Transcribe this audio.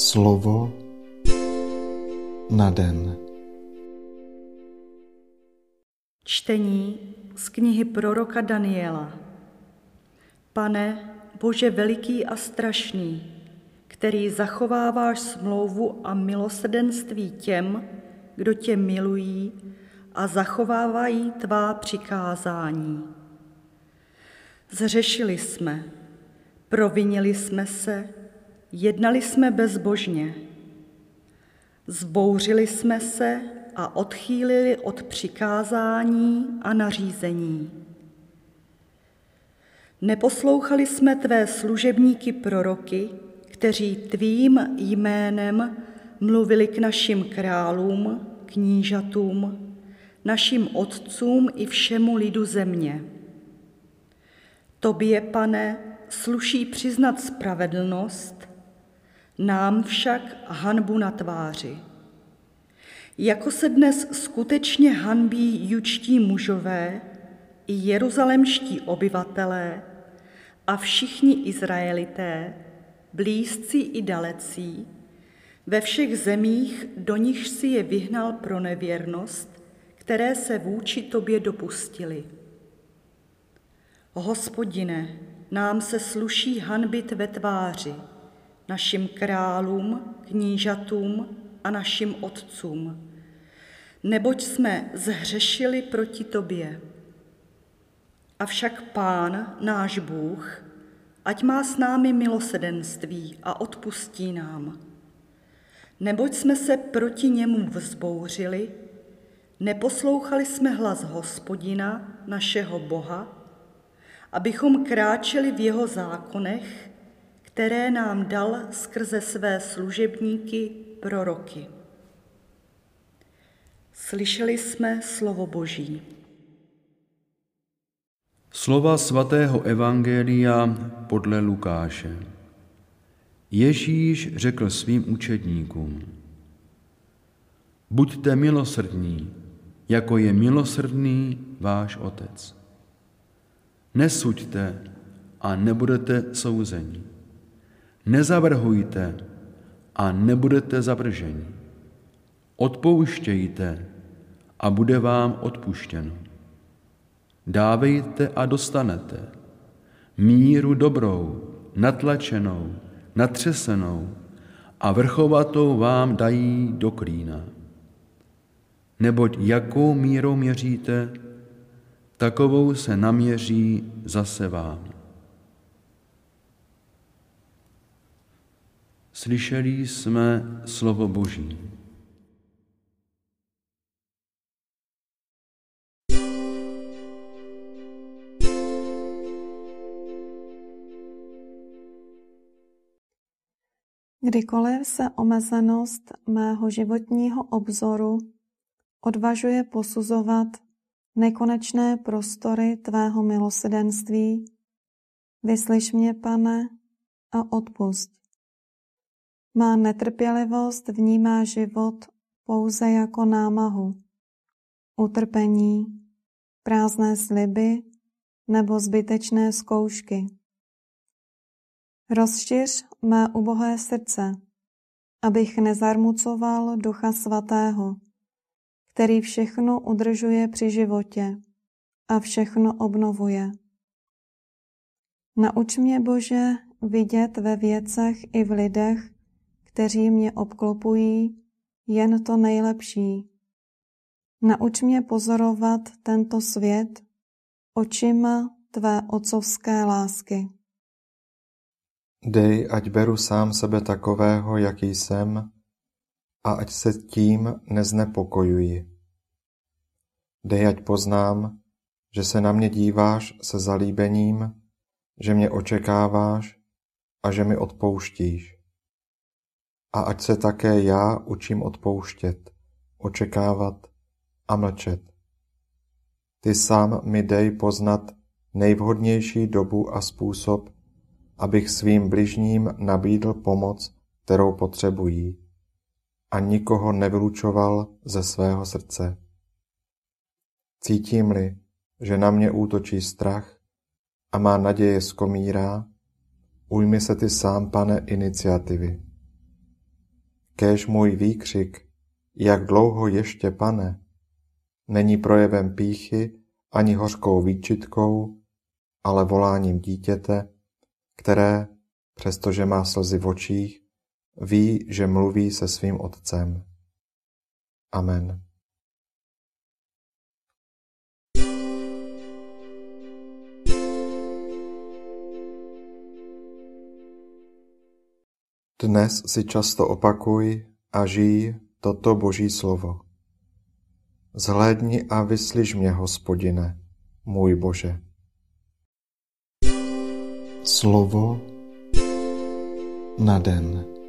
Slovo na den. Čtení z knihy proroka Daniela. Pane, Bože veliký a strašný, který zachováváš smlouvu a milosrdenství těm, kdo tě milují a zachovávají tvá přikázání. Zřešili jsme, provinili jsme se, jednali jsme bezbožně, zbouřili jsme se a odchýlili od přikázání a nařízení. Neposlouchali jsme tvé služebníky proroky, kteří tvým jménem mluvili k našim králům, knížatům, našim otcům i všemu lidu země. Tobě, pane, sluší přiznat spravedlnost, nám však hanbu na tváři. Jako se dnes skutečně hanbí jučtí mužové i jeruzalemští obyvatelé a všichni Izraelité, blízcí i dalecí, ve všech zemích, do nich si je vyhnal pro nevěrnost, které se vůči tobě dopustili. Hospodine, nám se sluší hanbit ve tváři, našim králům, knížatům a našim otcům, neboť jsme zhřešili proti tobě. Avšak Pán, náš Bůh, ať má s námi milosedenství a odpustí nám. Neboť jsme se proti němu vzbouřili, neposlouchali jsme hlas hospodina, našeho Boha, abychom kráčeli v jeho zákonech, které nám dal skrze své služebníky proroky. Slyšeli jsme slovo Boží. Slova svatého Evangelia podle Lukáše. Ježíš řekl svým učedníkům, buďte milosrdní, jako je milosrdný váš Otec. Nesuďte a nebudete souzeni. Nezavrhujte a nebudete zavrženi. Odpouštějte a bude vám odpuštěno. Dávejte a dostanete. Míru dobrou, natlačenou, natřesenou a vrchovatou vám dají do klína. Neboť jakou mírou měříte, takovou se naměří zase vám. Slyšeli jsme slovo Boží. Kdykoliv se omezenost mého životního obzoru odvažuje posuzovat nekonečné prostory tvého milosedenství, vyslyš mě, pane, a odpust. Má netrpělivost vnímá život pouze jako námahu, utrpení, prázdné sliby nebo zbytečné zkoušky. Rozšiř mé ubohé srdce, abych nezarmucoval Ducha Svatého, který všechno udržuje při životě a všechno obnovuje. Nauč mě, Bože, vidět ve věcech i v lidech, kteří mě obklopují, jen to nejlepší. Nauč mě pozorovat tento svět očima tvé otcovské lásky. Dej, ať beru sám sebe takového, jaký jsem, a ať se tím neznepokojuji. Dej, ať poznám, že se na mě díváš se zalíbením, že mě očekáváš a že mi odpouštíš. A ať se také já učím odpouštět, očekávat a mlčet. Ty sám mi dej poznat nejvhodnější dobu a způsob, abych svým bližním nabídl pomoc, kterou potřebují, a nikoho nevylučoval ze svého srdce. Cítím-li, že na mě útočí strach a má naděje skomírá, ujmi se ty sám, pane, iniciativy. Kéž můj výkřik, jak dlouho ještě, pane, není projevem píchy ani hořkou výčitkou, ale voláním dítěte, které, přestože má slzy v očích, ví, že mluví se svým otcem. Amen. Dnes si často opakuj a žij toto Boží slovo. Zhlédni a vyslyš mě, Hospodine, můj Bože. Slovo na den.